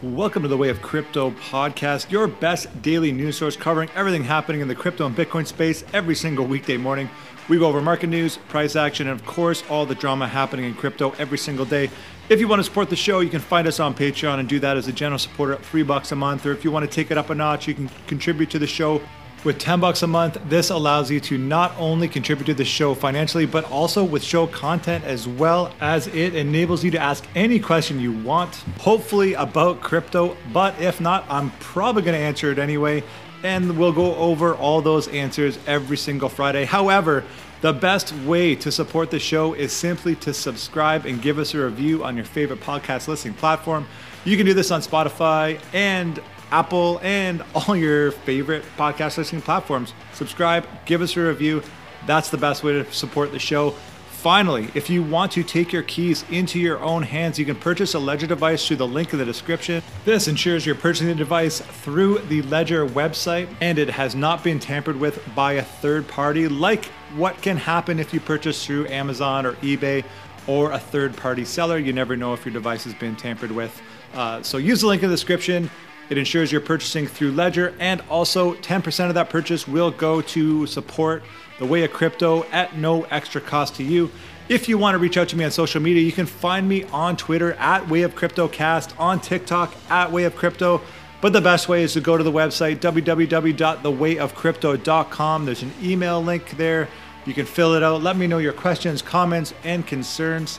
Welcome to the Way of Crypto podcast, your best daily news source covering everything happening in the crypto and Bitcoin space every single weekday morning. We go over market news, price action, and of course, all the drama happening in crypto every single day. If you want to support the show, you can find us on Patreon and do that as a general supporter at three bucks a month. Or if you want to take it up a notch, you can contribute to the show with 10 bucks a month, this allows you to not only contribute to the show financially, but also with show content as well as it enables you to ask any question you want, hopefully about crypto. But if not, I'm probably going to answer it anyway. And we'll go over all those answers every single Friday. However, the best way to support the show is simply to subscribe and give us a review on your favorite podcast listening platform. You can do this on Spotify and Apple, and all your favorite podcast listening platforms. Subscribe, give us a review. That's the best way to support the show. Finally, if you want to take your keys into your own hands, you can purchase a Ledger device through the link in the description. This ensures you're purchasing the device through the Ledger website and it has not been tampered with by a third party, like what can happen if you purchase through Amazon or eBay or a third party seller. You never know if your device has been tampered with. Uh, so use the link in the description. It ensures you're purchasing through Ledger, and also 10% of that purchase will go to support the way of crypto at no extra cost to you. If you want to reach out to me on social media, you can find me on Twitter at Way of CryptoCast, on TikTok at Way of Crypto. But the best way is to go to the website www.thewayofcrypto.com. There's an email link there. You can fill it out. Let me know your questions, comments, and concerns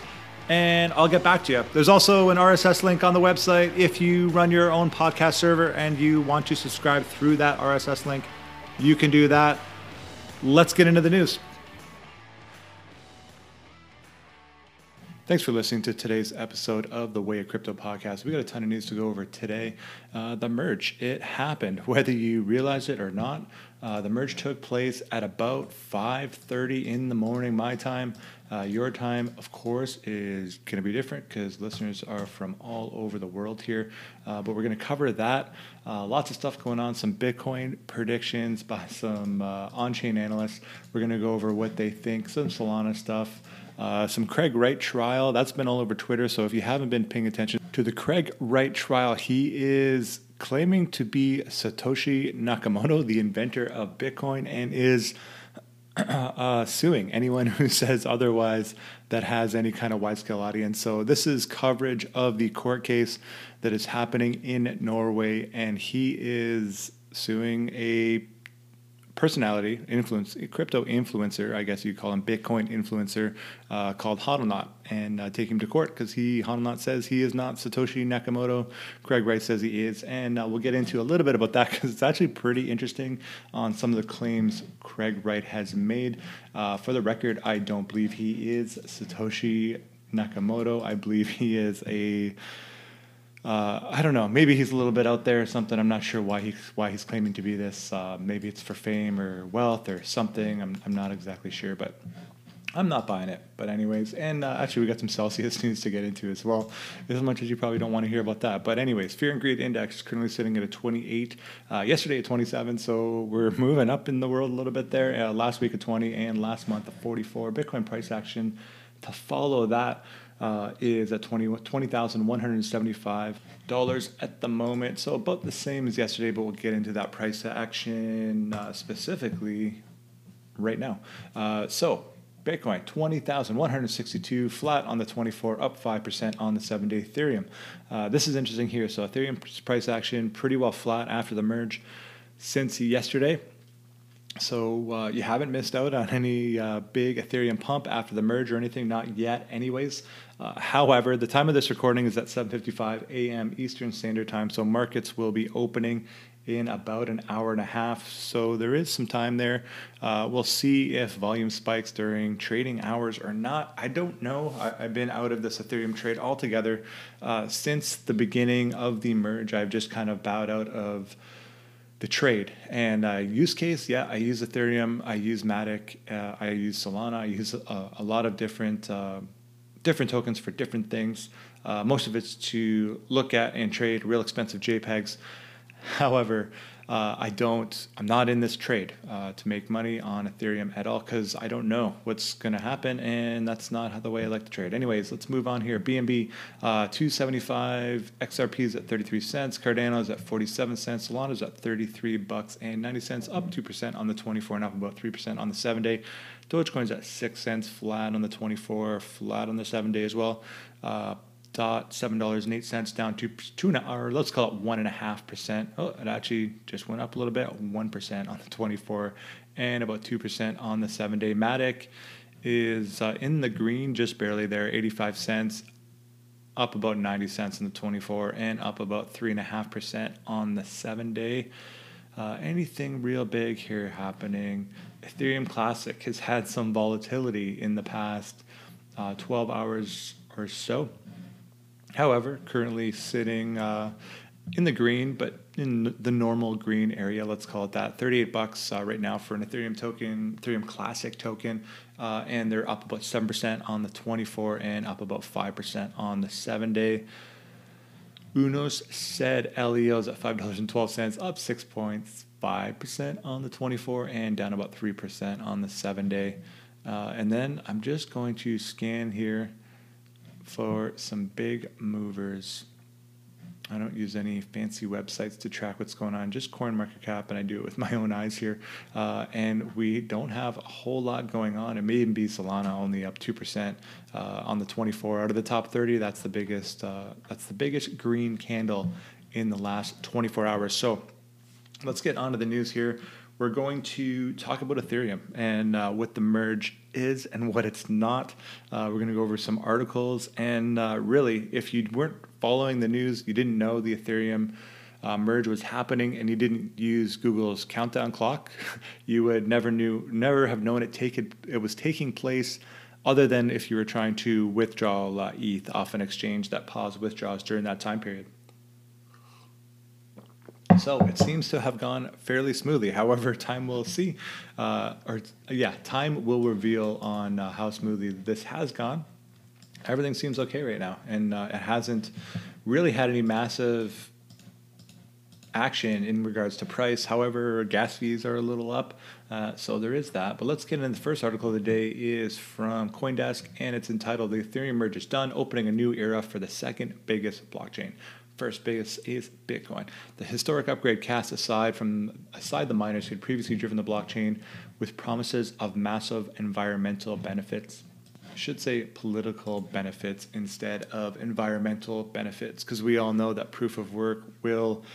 and I'll get back to you. There's also an RSS link on the website if you run your own podcast server and you want to subscribe through that RSS link. You can do that. Let's get into the news. Thanks for listening to today's episode of the Way of Crypto podcast. We got a ton of news to go over today. Uh, the merge, it happened, whether you realize it or not. Uh, the merge took place at about 5:30 in the morning, my time. Uh, your time, of course, is going to be different because listeners are from all over the world here. Uh, but we're going to cover that. Uh, lots of stuff going on, some Bitcoin predictions by some uh, on chain analysts. We're going to go over what they think, some Solana stuff. Uh, some Craig Wright trial that's been all over Twitter. So if you haven't been paying attention to the Craig Wright trial, he is claiming to be Satoshi Nakamoto, the inventor of Bitcoin, and is uh, suing anyone who says otherwise that has any kind of wide scale audience. So, this is coverage of the court case that is happening in Norway, and he is suing a personality, influence, crypto influencer, I guess you call him Bitcoin influencer, uh, called Hodlnaut, and uh, take him to court because he Hodlnaut says he is not Satoshi Nakamoto. Craig Wright says he is, and uh, we'll get into a little bit about that because it's actually pretty interesting on some of the claims Craig Wright has made. Uh, for the record, I don't believe he is Satoshi Nakamoto. I believe he is a uh, I don't know. Maybe he's a little bit out there or something. I'm not sure why he's why he's claiming to be this. Uh, maybe it's for fame or wealth or something. I'm I'm not exactly sure, but I'm not buying it. But anyways, and uh, actually we got some Celsius news to get into as well. As much as you probably don't want to hear about that, but anyways, fear and greed index is currently sitting at a 28. Uh, yesterday at 27, so we're moving up in the world a little bit there. Uh, last week at 20 and last month at 44. Bitcoin price action to follow that uh, is at $20,175 at the moment. So about the same as yesterday, but we'll get into that price action uh, specifically right now. Uh, so Bitcoin 20,162 flat on the 24, up 5% on the seven day Ethereum. Uh, this is interesting here. So Ethereum price action pretty well flat after the merge since yesterday. So uh, you haven't missed out on any uh, big Ethereum pump after the merge or anything, not yet, anyways. Uh, however, the time of this recording is at 7:55 a.m. Eastern Standard Time, so markets will be opening in about an hour and a half. So there is some time there. Uh, we'll see if volume spikes during trading hours or not. I don't know. I, have been out of this Ethereum trade altogether uh, since the beginning of the merge. I've just kind of bowed out of the trade and uh, use case yeah i use ethereum i use matic uh, i use solana i use a, a lot of different uh, different tokens for different things uh, most of it's to look at and trade real expensive jpegs however uh, I don't, I'm not in this trade uh, to make money on Ethereum at all because I don't know what's going to happen, and that's not the way I like to trade. Anyways, let's move on here. BNB uh, 275, XRP is at 33 cents, Cardano is at 47 cents, Solana is at 33 bucks and 90 cents, up 2% on the 24 and up about 3% on the seven day. Dogecoin's at 6 cents, flat on the 24, flat on the seven day as well. Uh, dot seven dollars and eight cents down to two or let's call it one and a half percent. Oh, it actually just went up a little bit, one percent on the 24, and about two percent on the seven day. Matic is uh, in the green, just barely there, 85 cents, up about 90 cents in the 24, and up about three and a half percent on the seven day. Uh, anything real big here happening? Ethereum Classic has had some volatility in the past uh, 12 hours or so. However, currently sitting uh, in the green, but in the normal green area, let's call it that. 38 bucks uh, right now for an Ethereum token, Ethereum Classic token, uh, and they're up about 7% on the 24 and up about 5% on the 7 day. UNUS SED LEO's at $5.12, up 6.5% on the 24 and down about 3% on the 7 day. Uh, and then I'm just going to scan here for some big movers. I don't use any fancy websites to track what's going on, just CoinMarketCap, and I do it with my own eyes here. Uh, and we don't have a whole lot going on. It may even be Solana only up two percent uh, on the 24 out of the top 30. That's the biggest. Uh, that's the biggest green candle in the last 24 hours. So let's get on to the news here we're going to talk about Ethereum and uh, what the merge is and what it's not. Uh, we're going to go over some articles. And uh, really, if you weren't following the news, you didn't know the Ethereum uh, merge was happening, and you didn't use Google's countdown clock, you would never knew, never have known it take it, it was taking place. Other than if you were trying to withdraw uh, ETH off an exchange that paused withdrawals during that time period. So it seems to have gone fairly smoothly. However, time will see, uh, or yeah, time will reveal on uh, how smoothly this has gone. Everything seems okay right now, and uh, it hasn't really had any massive action in regards to price. However, gas fees are a little up, uh, so there is that. But let's get into the first article of the day is from CoinDesk, and it's entitled "The Ethereum Merge is Done, Opening a New Era for the Second Biggest Blockchain." First biggest is Bitcoin. The historic upgrade cast aside from aside the miners who had previously driven the blockchain with promises of massive environmental benefits. I should say political benefits instead of environmental benefits, because we all know that proof of work will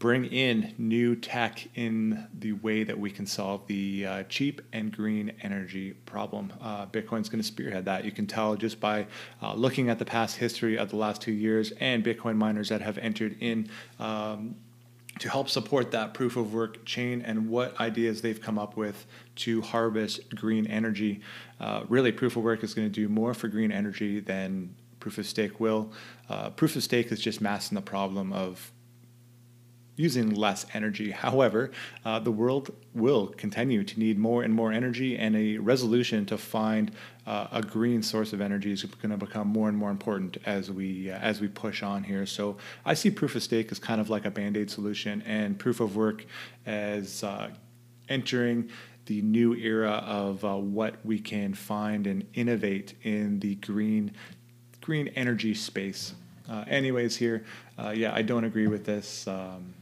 bring in new tech in the way that we can solve the uh, cheap and green energy problem. Uh, Bitcoin's going to spearhead that. You can tell just by uh, looking at the past history of the last two years and Bitcoin miners that have entered in. Um, to help support that proof of work chain and what ideas they've come up with to harvest green energy. Uh, really, proof of work is going to do more for green energy than proof of stake will. Uh, proof of stake is just masking the problem of using less energy. However, uh, the world will continue to need more and more energy, and a resolution to find uh, a green source of energy is going to become more and more important as we uh, as we push on here. So I see proof of stake as kind of like a band aid solution, and proof of work as uh, entering the new era of uh, what we can find and innovate in the green green energy space. Uh, anyways, here, yeah, I don't agree with this. Um,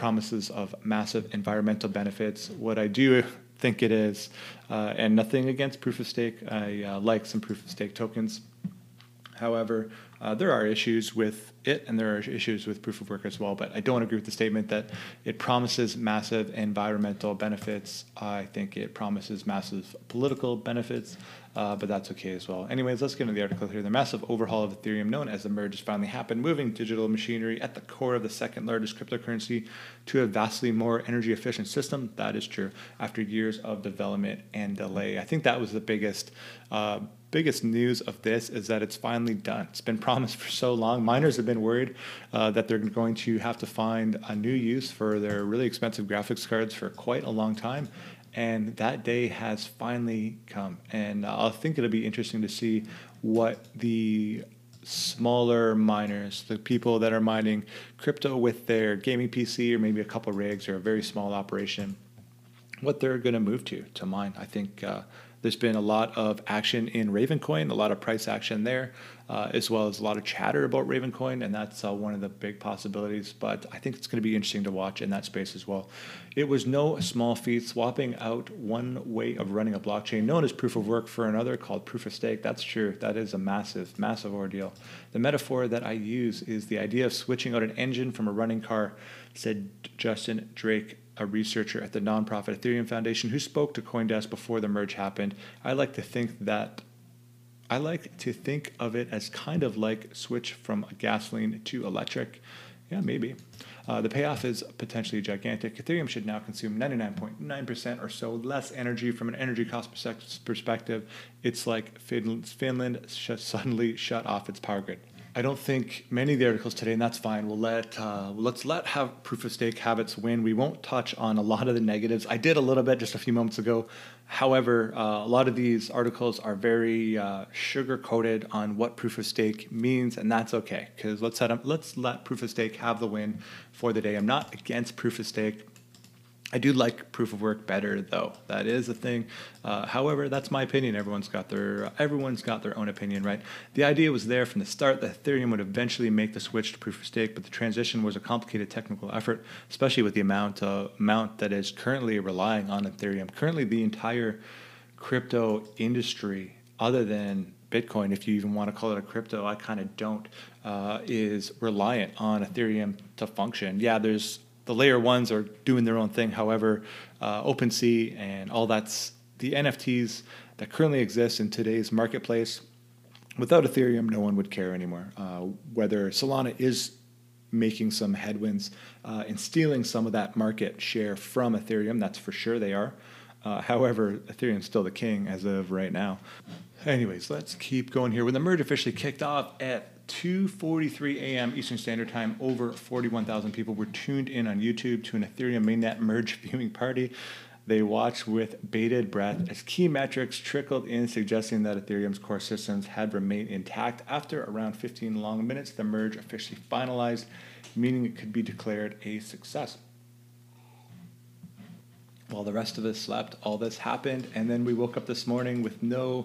promises of massive environmental benefits. What I do think it is, uh, and nothing against proof of stake. I uh, like some proof of stake tokens. However, uh, there are issues with it, and there are issues with proof of work as well. But I don't agree with the statement that it promises massive environmental benefits. I think it promises massive political benefits uh, but that's okay as well. Anyways, let's get into the article here. The massive overhaul of Ethereum, known as the merge, has finally happened, moving digital machinery at the core of the second largest cryptocurrency to a vastly more energy efficient system. That is true after years of development and delay. I think that was the biggest. Uh, biggest news of this is that it's finally done. It's been promised for so long. Miners have been worried uh, that they're going to have to find a new use for their really expensive graphics cards for quite a long time and that day has finally come. And I think it'll be interesting to see what the smaller miners, the people that are mining crypto with their gaming PC or maybe a couple rigs or a very small operation, what they're going to move to to mine. I think uh, there's been a lot of action in Ravencoin, a lot of price action there, uh, as well as a lot of chatter about Ravencoin, and that's uh, one of the big possibilities. But I think it's going to be interesting to watch in that space as well. It was no small feat swapping out one way of running a blockchain known as proof of work for another called proof of stake. That's true. That is a massive, massive ordeal. The metaphor that I use is the idea of switching out an engine from a running car, said Justin Drake a researcher at the nonprofit Ethereum Foundation who spoke to CoinDesk before the merge happened. I like to think that I like to think of it as kind of like switch from gasoline to electric. Yeah, maybe. Uh, the payoff is potentially gigantic. Ethereum should now consume 99.9% or so less energy from an energy cost perspective. It's like Finland, Finland suddenly shut off its power grid. I don't think many of the articles today, and that's fine. We'll let uh, let's let have proof of stake have its win. We won't touch on a lot of the negatives. I did a little bit just a few moments ago. However, uh, a lot of these articles are very uh, sugar coated on what proof of stake means, and that's okay because let's let let's let proof of stake have the win for the day. I'm not against proof of stake. I do like proof of work better, though. That is a thing. Uh, however, that's my opinion. Everyone's got their everyone's got their own opinion, right? The idea was there from the start that Ethereum would eventually make the switch to proof of stake, but the transition was a complicated technical effort, especially with the amount uh, amount that is currently relying on Ethereum. Currently, the entire crypto industry, other than Bitcoin, if you even want to call it a crypto, I kind of don't, uh, is reliant on Ethereum to function. Yeah, there's the layer ones are doing their own thing. However, uh, OpenSea and all that's the NFTs that currently exist in today's marketplace. Without Ethereum, no one would care anymore. Uh, whether Solana is making some headwinds uh, and stealing some of that market share from Ethereum, that's for sure they are. Uh, however, Ethereum's still the king as of right now. Anyways, let's keep going here. When the merge officially kicked off at 2:43 a.m. Eastern Standard Time, over 41,000 people were tuned in on YouTube to an Ethereum mainnet merge viewing party. They watched with bated breath as key metrics trickled in, suggesting that Ethereum's core systems had remained intact. After around 15 long minutes, the merge officially finalized, meaning it could be declared a success. While the rest of us slept, all this happened, and then we woke up this morning with no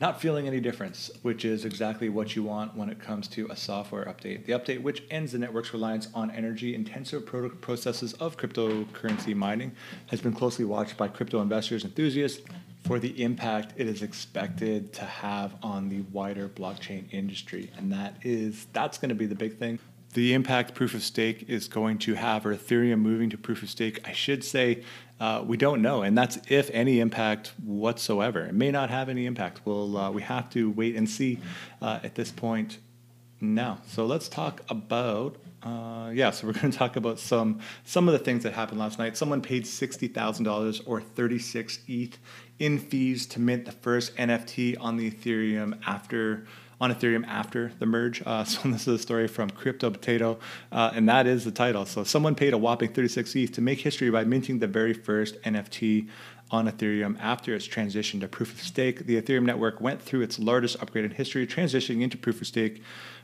not feeling any difference, which is exactly what you want when it comes to a software update. The update, which ends the network's reliance on energy intensive processes of cryptocurrency mining, has been closely watched by crypto investors, and enthusiasts, for the impact it is expected to have on the wider blockchain industry. And that is that's going to be the big thing the impact proof of stake is going to have, or Ethereum moving to proof of stake, I should say, uh, we don't know, and that's if any impact whatsoever. It may not have any impact. We'll uh, we have to wait and see uh, at this point now. So let's talk about. Uh, yeah, so we're going to talk about some some of the things that happened last night. Someone paid sixty thousand dollars or thirty six ETH in fees to mint the first NFT on the Ethereum after on Ethereum after the merge. Uh, so this is a story from Crypto Potato, uh, and that is the title. So someone paid a whopping 36 ETH to make history by minting the very first NFT on Ethereum after its transition to proof of stake. The Ethereum network went through its largest upgrade in history, transitioning into proof of stake.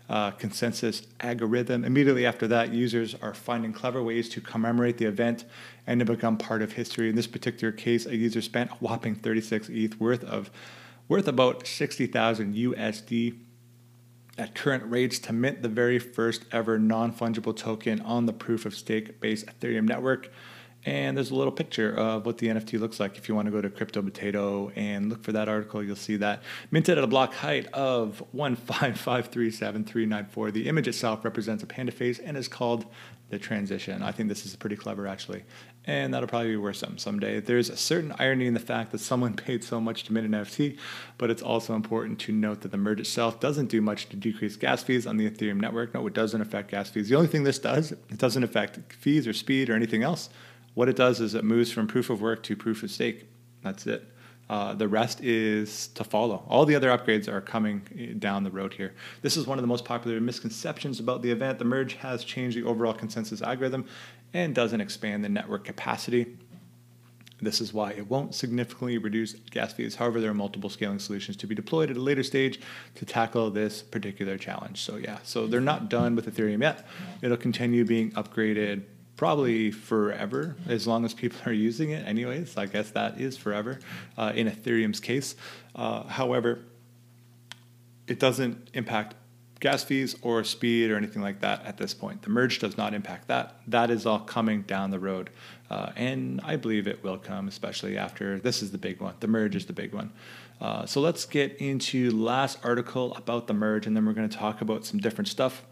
Uh, consensus algorithm. Immediately after that, users are finding clever ways to commemorate the event and to become part of history. In this particular case, a user spent a whopping 36 ETH worth of worth about 60,000 USD at current rates to mint the very first ever non fungible token on the proof of stake based Ethereum network. And there's a little picture of what the NFT looks like. If you want to go to Crypto Potato and look for that article, you'll see that. Minted at a block height of 155373994. The image itself represents a panda face and is called the transition. I think this is pretty clever, actually. And that'll probably be worth some someday. There's a certain irony in the fact that someone paid so much to mint an NFT, but it's also important to note that the merge itself doesn't do much to decrease gas fees on the Ethereum network. No, it doesn't affect gas fees. The only thing this does, it doesn't affect fees or speed or anything else. What it does is it moves from proof of work to proof of stake. That's it. Uh, the rest is to follow. All the other upgrades are coming eh, down the road here. This is one of the most popular misconceptions about the event. The merge has changed the overall consensus algorithm and doesn't expand the network capacity. This is why it won't significantly reduce gas fees. However, there are multiple scaling solutions to be deployed at a later stage to tackle this particular challenge. So, yeah, so they're not done with Ethereum yet. It'll continue being upgraded probably forever as long as people are using it, anyways. I guess that is forever uh, in Ethereum's case. Uh, however, it doesn't impact gas fees or speed or anything like that at this point. The merge does not impact that. That is all coming down the road. Uh, and I believe it will come, especially after this is the big one. The merge is the big one. Uh, so let's get into last article about the merge, and then we're going to talk about some different stuff.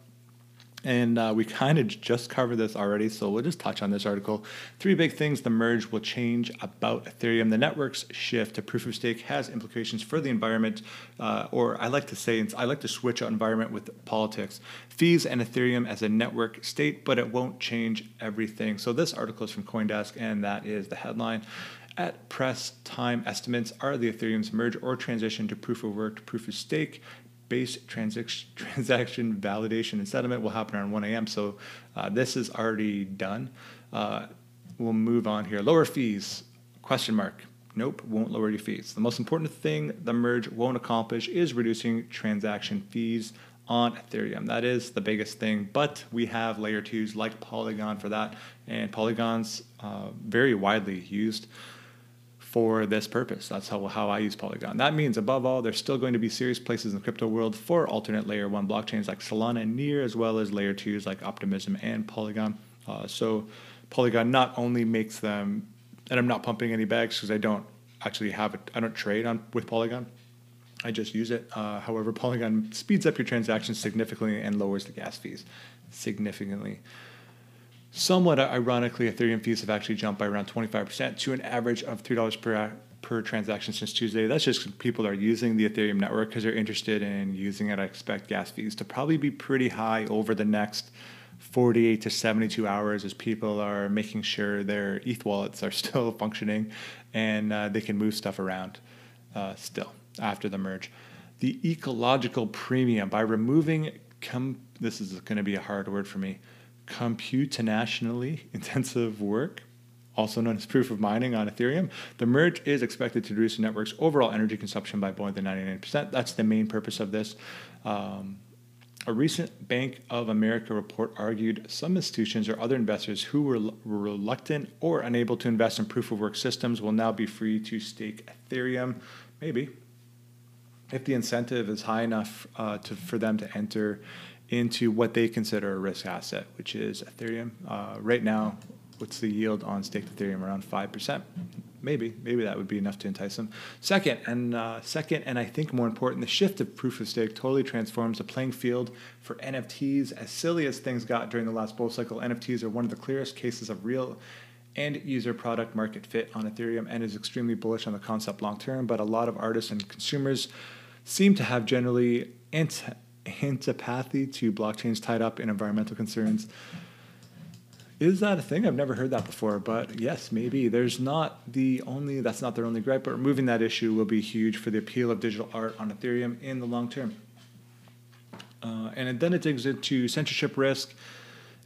And uh, we kind of just covered this already, so we'll just touch on this article. Three big things the merge will change about Ethereum. The network's shift to proof of stake has implications for the environment, uh, or I like to say, I like to switch out environment with politics. Fees and Ethereum as a network state, but it won't change everything. So this article is from Coindesk, and that is the headline. At press time estimates are the Ethereum's merge or transition to proof of work to proof of stake base transaction, transaction validation and settlement will happen around 1 a.m. So uh, this is already done. Uh, we'll move on here. Lower fees? Question mark. Nope, won't lower your fees. The most important thing the merge won't accomplish is reducing transaction fees on Ethereum. That is the biggest thing. But we have layer twos like Polygon for that, and Polygon's uh, very widely used for this purpose. That's how, how I use Polygon. That means, above all, there's still going to be serious places in the crypto world for alternate layer one blockchains like Solana and Near, as well as layer twos like Optimism and Polygon. Uh, so, Polygon not only makes them, and I'm not pumping any bags because I don't actually have it, I don't trade on with Polygon. I just use it. Uh, however, Polygon speeds up your transactions significantly and lowers the gas fees significantly. Somewhat ironically, Ethereum fees have actually jumped by around 25% to an average of $3 per, per transaction since Tuesday. That's just people are using the Ethereum network because they're interested in using it. I expect gas fees to probably be pretty high over the next 48 to 72 hours as people are making sure their ETH wallets are still functioning and uh, they can move stuff around uh, still after the merge. The ecological premium by removing, com- this is going to be a hard word for me computationally intensive work, also known as proof of mining on Ethereum. The merge is expected to reduce the network's overall energy consumption by more than 99%. That's the main purpose of this. Um, a recent Bank of America report argued some institutions or other investors who were reluctant or unable to invest in proof of work systems will now be free to stake Ethereum. Maybe. If the incentive is high enough uh, to, for them to enter into what they consider a risk asset, which is Ethereum. Uh, right now, what's the yield on staked Ethereum? Around five percent. Maybe, maybe that would be enough to entice them. Second, and uh, second, and I think more important, the shift of proof of stake totally transforms the playing field for NFTs. As silly as things got during the last bull cycle, NFTs are one of the clearest cases of real end user product market fit on Ethereum and is extremely bullish on the concept long term. But a lot of artists and consumers seem to have generally anti- antipathy to blockchains tied up in environmental concerns. Is that a thing? I've never heard that before, but yes, maybe. There's not the only, that's not their only gripe, but removing that issue will be huge for the appeal of digital art on Ethereum in the long term. Uh, and then it digs into censorship risk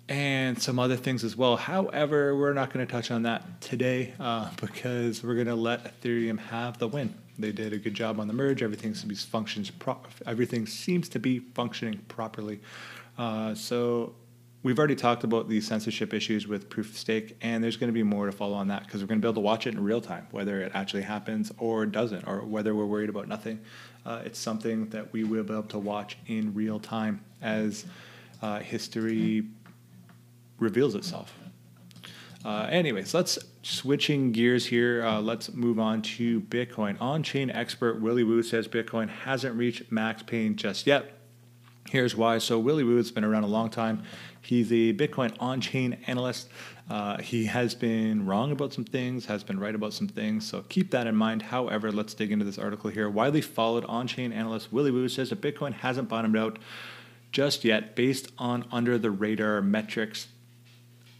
and some other things as well. However, we're not going to touch on that today uh, because we're going to let Ethereum have the win. They did a good job on the merge. Everything seems to be functions. Pro- everything seems to be functioning properly. Uh, so we've already talked about the censorship issues with proof of stake, and there's going to be more to follow on that because we're going to be able to watch it in real time, whether it actually happens or doesn't, or whether we're worried about nothing. Uh, it's something that we will be able to watch in real time as uh, history reveals itself. Uh, anyways, let's switching gears here. Uh, let's move on to Bitcoin. On-chain expert Willy Woo says Bitcoin hasn't reached max pain just yet. Here's why. So Willy Woo has been around a long time. He's a Bitcoin on-chain analyst. Uh, he has been wrong about some things, has been right about some things. So keep that in mind. However, let's dig into this article here. Widely followed on-chain analyst Willy Woo says that Bitcoin hasn't bottomed out just yet, based on under-the-radar metrics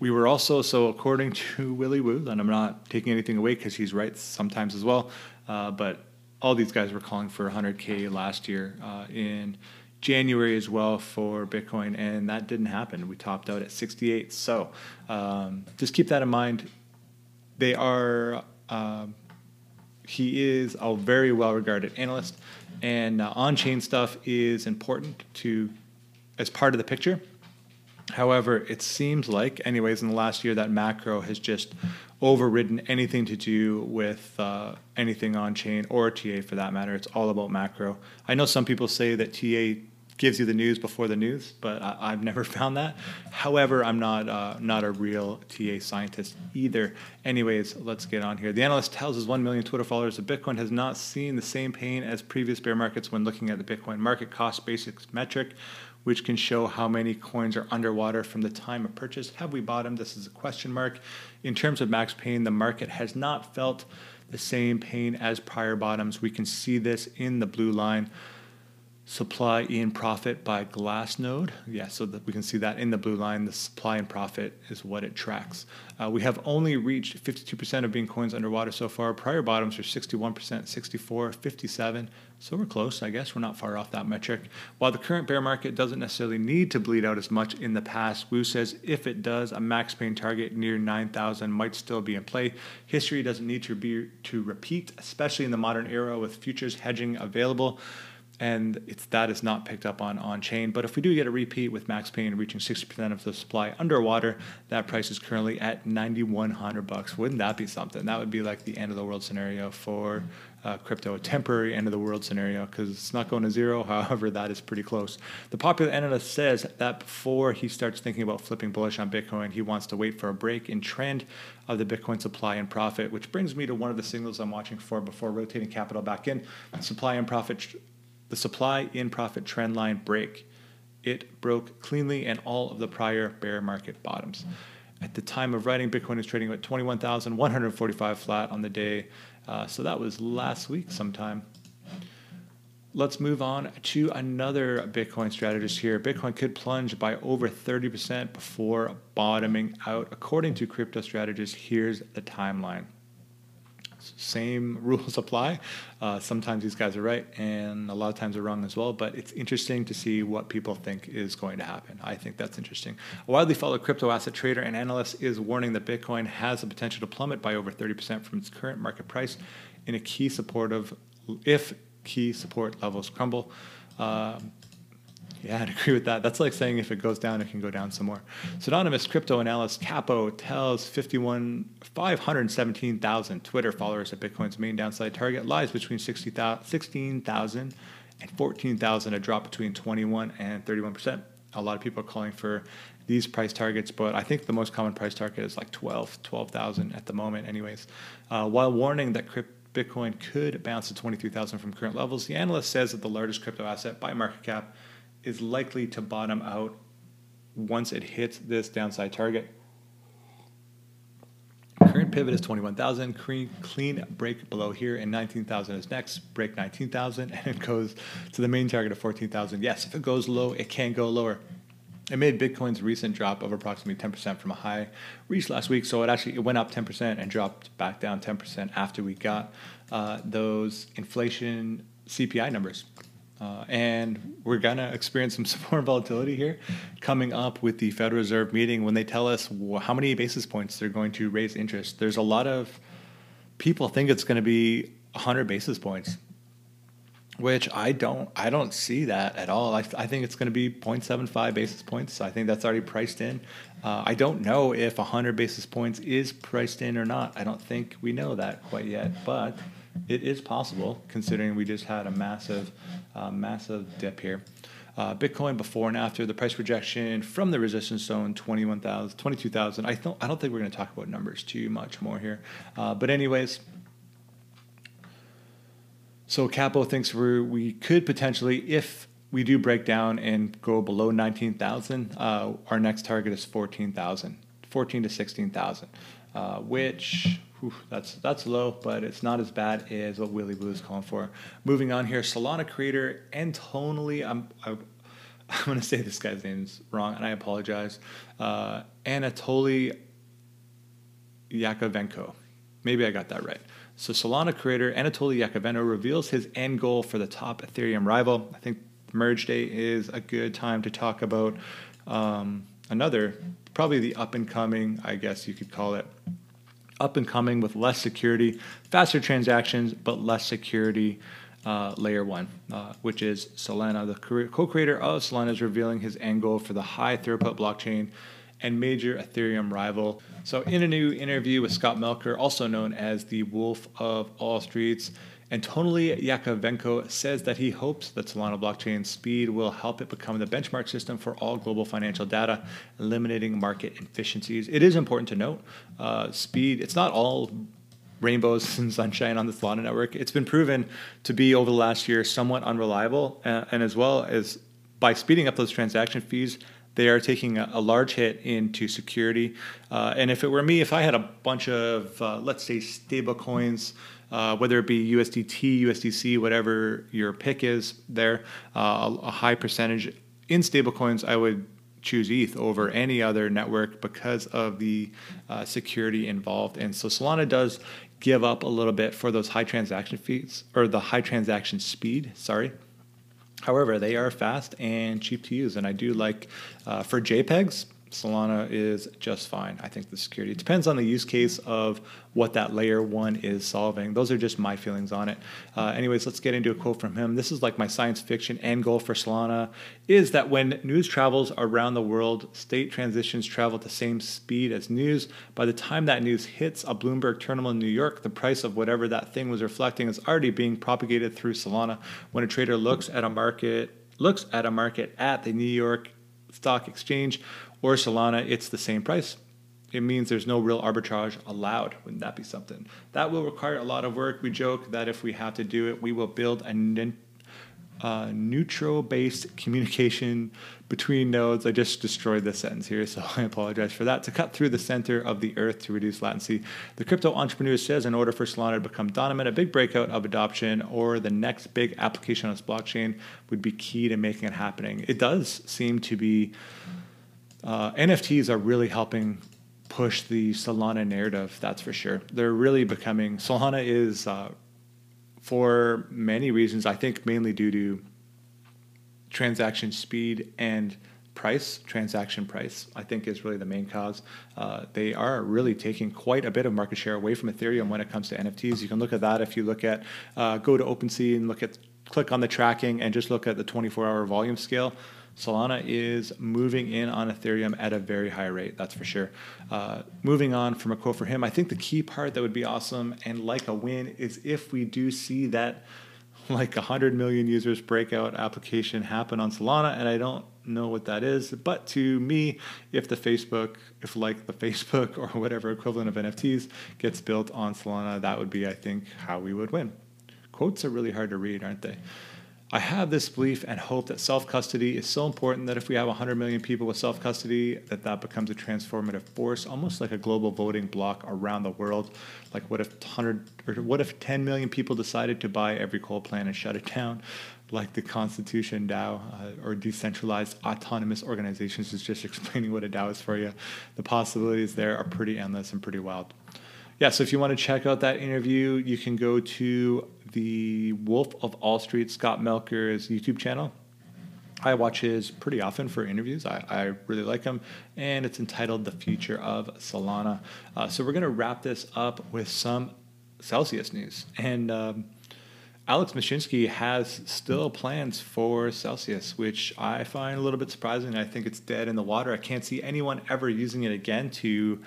we were also, so according to Willy Woo, and I'm not taking anything away because he's right sometimes as well, uh, but all these guys were calling for 100K last year uh, in January as well for Bitcoin, and that didn't happen. We topped out at 68. So um, just keep that in mind. They are Um, he is a very well regarded analyst, and uh, on chain stuff is important to as part of the picture. However, it seems like, anyways, in the last year, that macro has just overridden anything to do with uh, anything on chain or TA for that matter. It's all about macro. I know some people say that TA gives you the news before the news, but I, have never found that. However, I'm not uh, not a real TA scientist either. Anyways, let's get on here. The analyst tells his 1 million Twitter followers that Bitcoin has not seen the same pain as previous bear markets when looking at the Bitcoin market cost basics metric, which can show how many coins are underwater from the time of purchase. Have we bottomed? This is a question mark. In terms of max pain, the market has not felt the same pain as prior bottoms. We can see this in the blue line supply in profit by Glassnode. Yeah, so that we can see that in the blue line, the supply and profit is what it tracks. Uh, we have only reached 52% of being coins underwater so far. Prior bottoms are 61%, 64, 57. So we're close, I guess. We're not far off that metric. While the current bear market doesn't necessarily need to bleed out as much in the past, Woo says if it does, a max pain target near 9,000 might still be in play. History doesn't need to be to repeat, especially in the modern era with futures hedging available and that is not picked up on on chain. But if we do get a repeat with Max Pain reaching 60% of the supply underwater, that price is currently at 9,100 bucks. Wouldn't that be something? That would be like the end of the world scenario for uh, crypto, a temporary end of the world scenario because it's not going to zero. However, that is pretty close. The popular analyst says that before he starts thinking about flipping bullish on Bitcoin, he wants to wait for a break in trend of the Bitcoin supply and profit, which brings me to one of the signals I'm watching for before rotating capital back in. Supply and profit the supply in profit trend line break. It broke cleanly and all of the prior bear market bottoms. At the time of writing, Bitcoin is trading at 21,145 flat on the day. Uh, so that was last week sometime. Let's move on to another Bitcoin strategist here. Bitcoin could plunge by over 30% before bottoming out. According to crypto strategists, here's the timeline same rules apply. Uh, sometimes these guys are right, and a lot of times they're wrong as well. But it's interesting to see what people think is going to happen. I think that's interesting. A widely followed crypto asset trader and analyst is warning that Bitcoin has the potential to plummet by over 30% from its current market price in a key supportive if key support levels crumble. Uh, yeah, I'd agree with that. That's like saying if it goes down, it can go down some more. Pseudonymous crypto analyst Capo tells 51, 517,000 Twitter followers that Bitcoin's main downside target lies between 16,000 and 14,000, a drop between 21 and 31%. A lot of people are calling for these price targets, but I think the most common price target is like 12, 12,000 at the moment, anyways. Uh, while warning that crypto Bitcoin could bounce to 23,000 from current levels. The analyst says that the largest crypto asset by market cap is likely to bottom out once it hits this downside target. Current pivot is 21,000. Clean break below here, and 19,000 is next. Break 19,000, and it goes to the main target of 14,000. Yes, if it goes low, it can go lower. It made Bitcoin's recent drop of approximately 10% from a high reached last week. So it actually it went up 10% and dropped back down 10% after we got uh, those inflation CPI numbers. Uh, and we're going to experience some more volatility here coming up with the Federal Reserve meeting when they tell us how many basis points they're going to raise interest. There's a lot of people think it's going to be 100 basis points, which I don't I don't see that at all. I, I think it's going to be 0.75 basis points. I think that's already priced in. Uh, I don't know if 100 basis points is priced in or not. I don't think we know that quite yet, but it is possible considering we just had a massive, uh, massive dip here. Uh, Bitcoin before and after the price projection from the resistance zone 21,000, 22,000. I don't, I don't think we're going to talk about numbers too much more here. Uh, but anyways, so Capo thinks we we could potentially, if we do break down and go below 19,000, uh, our next target is 14,000, 14 to 16,000, uh, which Whew, that's that's low, but it's not as bad as what Willy Woo is calling for. Moving on here, Solana creator Anatoly. I'm I, am i am going to say this guy's name is wrong, and I apologize. Uh, Anatoly Yakovenko. Maybe I got that right. So Solana creator Anatoly Yakovenko reveals his end goal for the top Ethereum rival. I think merge day is a good time to talk about um, another, probably the up and coming, I guess you could call it, up and coming with less security, faster transactions, but less security. Uh, layer one, uh, which is Solana. The co creator of Solana is revealing his goal for the high throughput blockchain and major Ethereum rival. So, in a new interview with Scott Melker, also known as the Wolf of All Streets, Anatoly Yakovenko says that he hopes that Solana blockchain speed will help it become the benchmark system for all global financial data, eliminating market inefficiencies. It is important to note uh, speed, it's not all rainbows and sunshine on the Solana network. It's been proven to be over the last year somewhat unreliable, uh, and as well as by speeding up those transaction fees, they are taking a, a large hit into security. Uh, and if it were me, if I had a bunch of, uh, let's say, stable coins, uh, whether it be USDT, USDC, whatever your pick is there, uh, a, high percentage in stablecoins, I would choose ETH over any other network because of the uh, security involved. And so Solana does give up a little bit for those high transaction fees or the high transaction speed. Sorry. However, they are fast and cheap to use, and I do like uh, for JPEGs. Solana is just fine. I think the security depends on the use case of what that layer one is solving. Those are just my feelings on it. Uh, anyways, let's get into a quote from him. This is like my science fiction end goal for Solana is that when news travels around the world, state transitions travel at the same speed as news. By the time that news hits a Bloomberg terminal in New York, the price of whatever that thing was reflecting is already being propagated through Solana. When a trader looks at a market, looks at a market at the New York Stock Exchange or Solana, it's the same price. It means there's no real arbitrage allowed. Wouldn't that be something? That will require a lot of work. We joke that if we have to do it, we will build a uh, neutrino based communication between nodes. I just destroyed this sentence here, so I apologize for that. To cut through the center of the earth to reduce latency, the crypto entrepreneur says in order for Solana to become dominant, a big breakout of adoption or the next big application on its blockchain would be key to making it happening. It does seem to be uh, NFTs are really helping push the Solana narrative. That's for sure. They're really becoming Solana is uh, for many reasons. I think mainly due to transaction speed and price, transaction price, I think is really the main cause. Uh, they are really taking quite a bit of market share away from Ethereum when it comes to NFTs. You can look at that if you look at, uh, go to OpenSea and look at, click on the tracking and just look at the 24 hour volume scale. Solana is moving in on Ethereum at a very high rate, that's for sure. Uh, moving on from a quote for him, I think the key part that would be awesome and like a win is if we do see that like 100 million users breakout application happen on Solana, and I don't know what that is. But to me, if the Facebook, if like the Facebook or whatever equivalent of NFTs gets built on Solana, that would be, I think, how we would win. Quotes are really hard to read, aren't they? I have this belief and hope that self custody is so important that if we have 100 million people with self custody, that that becomes a transformative force, almost like a global voting bloc around the world. Like, what if 100 or what if 10 million people decided to buy every coal plant and shut it down? Like the Constitution DAO uh, or decentralized autonomous organizations is just explaining what a DAO is for you. The possibilities there are pretty endless and pretty wild yeah, so if you want to check out that interview, you can go to the Wolf of All Street, Scott Melker's YouTube channel. I watch his pretty often for interviews. I, I really like him, and it's entitled The Future of Solana. Uh, so we're going to wrap this up with some Celsius news. And um, Alex Mashinsky has still plans for Celsius, which I find a little bit surprising. I think it's dead in the water. I can't see anyone ever using it again to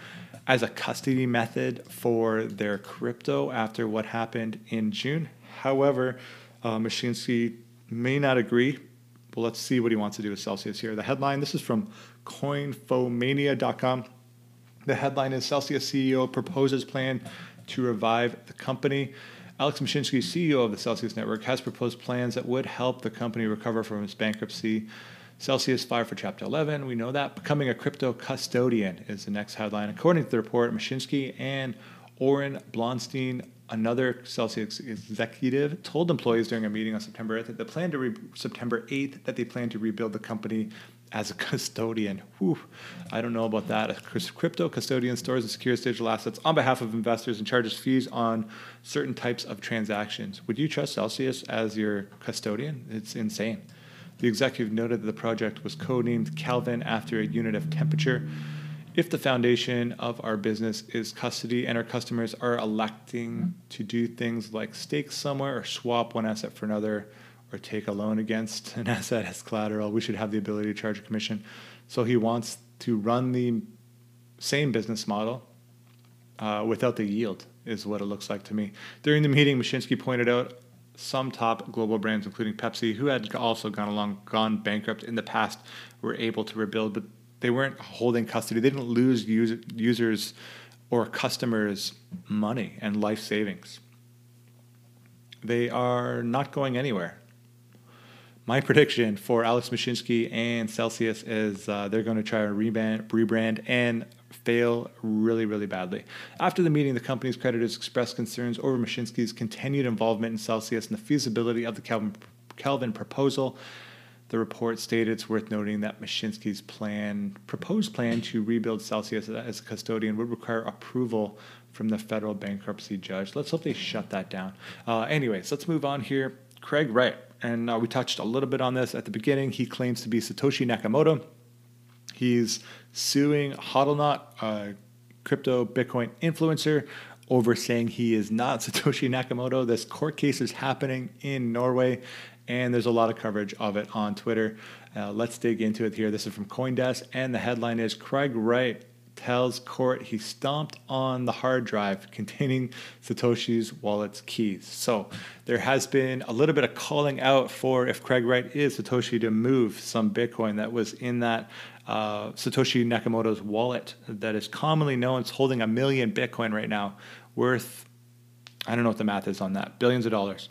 as a custody method for their crypto after what happened in June. However, uh, Mashinsky may not agree. But let's see what he wants to do with Celsius here. The headline this is from coinfomania.com. The headline is Celsius CEO proposes plan to revive the company. Alex Mashinsky, CEO of the Celsius Network, has proposed plans that would help the company recover from its bankruptcy. Celsius filed for Chapter 11. We know that. Becoming a crypto custodian is the next headline. According to the report, Mashinsky and Oren Blonstein, another Celsius executive, told employees during a meeting on September 8th that plan to re- September 8th that they plan to rebuild the company as a custodian. Whew, I don't know about that. Crypto custodian stores and secures digital assets on behalf of investors and charges fees on certain types of transactions. Would you trust Celsius as your custodian? It's insane. The executive noted that the project was codenamed Kelvin after a unit of temperature if the foundation of our business is custody and our customers are electing to do things like stake somewhere or swap one asset for another or take a loan against an asset as collateral, we should have the ability to charge a commission. So he wants to run the same business model uh, without the yield, is what it looks like to me. During the meeting, Mashinsky pointed out some top global brands, including Pepsi, who had also gone along, gone bankrupt in the past, were able to rebuild, but they weren't holding custody. They didn't lose user, users or customers' money and life savings. They are not going anywhere. My prediction for Alex Mashinsky and Celsius is uh, they're going to try to rebrand, rebrand and fail really, really badly. After the meeting, the company's creditors expressed concerns over Mashinsky's continued involvement in Celsius and the feasibility of the Kelvin, Kelvin proposal. The report stated it's worth noting that Mashinsky's plan, proposed plan to rebuild Celsius as a custodian would require approval from the federal bankruptcy judge. Let's hope they shut that down. Uh, anyways, let's move on here. Craig Wright, and uh, we touched a little bit on this at the beginning. He claims to be Satoshi Nakamoto. He's suing Hodlonaut, a crypto Bitcoin influencer, over saying he is not Satoshi Nakamoto. This court case is happening in Norway, and there's a lot of coverage of it on Twitter. Uh, let's dig into it here. This is from Coindesk, and the headline is Craig Wright tells court he stomped on the hard drive containing Satoshi's wallet's keys. So there has been a little bit of calling out for if Craig Wright is Satoshi to move some Bitcoin that was in that uh, Satoshi Nakamoto's wallet that is commonly known as holding a million Bitcoin right now, worth, I don't know what the math is on that, billions of dollars.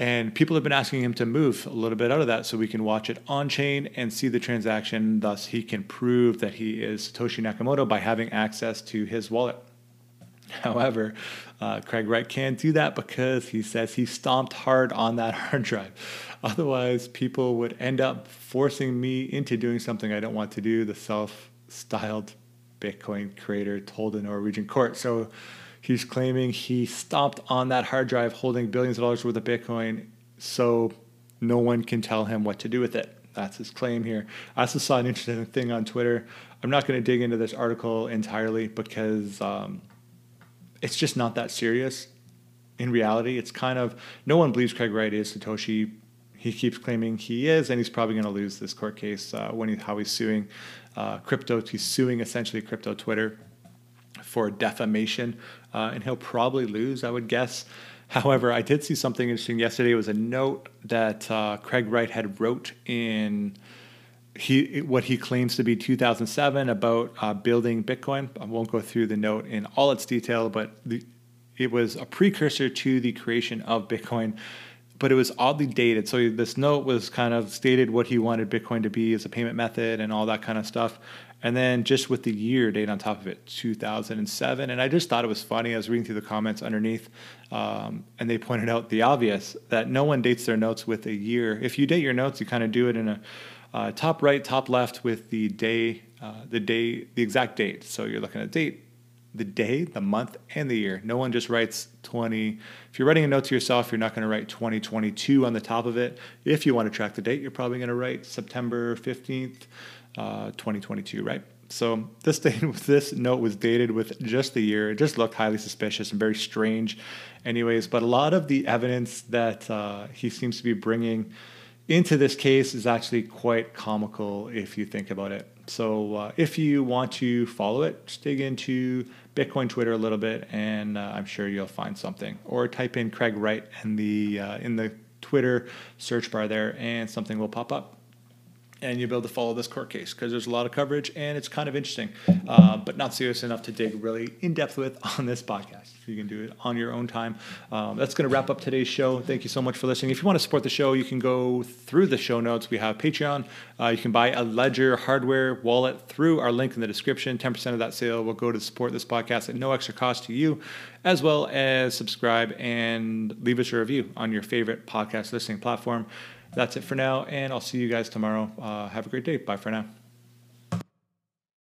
And people have been asking him to move a little bit out of that so we can watch it on chain and see the transaction. Thus, he can prove that he is Satoshi Nakamoto by having access to his wallet. However, uh, Craig Wright can't do that because he says he stomped hard on that hard drive. Otherwise, people would end up forcing me into doing something I don't want to do, the self styled Bitcoin creator told a Norwegian court. So he's claiming he stopped on that hard drive holding billions of dollars worth of Bitcoin so no one can tell him what to do with it. That's his claim here. I also saw an interesting thing on Twitter. I'm not going to dig into this article entirely because um, it's just not that serious. In reality, it's kind of no one believes Craig Wright is Satoshi. He keeps claiming he is, and he's probably going to lose this court case uh, when he, how he's suing uh, crypto. He's suing essentially crypto Twitter for defamation, uh, and he'll probably lose, I would guess. However, I did see something interesting yesterday. It was a note that uh, Craig Wright had wrote in he what he claims to be 2007 about uh, building Bitcoin. I won't go through the note in all its detail, but the, it was a precursor to the creation of Bitcoin. But it was oddly dated. So this note was kind of stated what he wanted Bitcoin to be as a payment method and all that kind of stuff. And then just with the year date on top of it, 2007. And I just thought it was funny. I was reading through the comments underneath, um, and they pointed out the obvious that no one dates their notes with a year. If you date your notes, you kind of do it in a uh, top right, top left with the day, uh, the day, the exact date. So you're looking at date, the day, the month, and the year. No one just writes 20. If you're writing a note to yourself, you're not going to write 2022 on the top of it. If you want to track the date, you're probably going to write September 15th, uh, 2022, right? So this this note was dated with just the year. It just looked highly suspicious and very strange, anyways. But a lot of the evidence that uh, he seems to be bringing into this case is actually quite comical if you think about it. So uh, if you want to follow it, just dig into Bitcoin Twitter a little bit, and uh, I'm sure you'll find something. Or type in Craig Wright in the uh, in the Twitter search bar there, and something will pop up and you'll be able to follow this court case because there's a lot of coverage and it's kind of interesting, uh, but not serious enough to dig really in depth with on this podcast. You can do it on your own time. Um, that's going to wrap up today's show. Thank you so much for listening. If you want to support the show, you can go through the show notes. We have Patreon. Uh, you can buy a Ledger hardware wallet through our link in the description. 10% of that sale will go to support this podcast at no extra cost to you, as well as subscribe and leave us a review on your favorite podcast listening platform that's it for now, and I'll see you guys tomorrow. Uh, have a great day. Bye for now.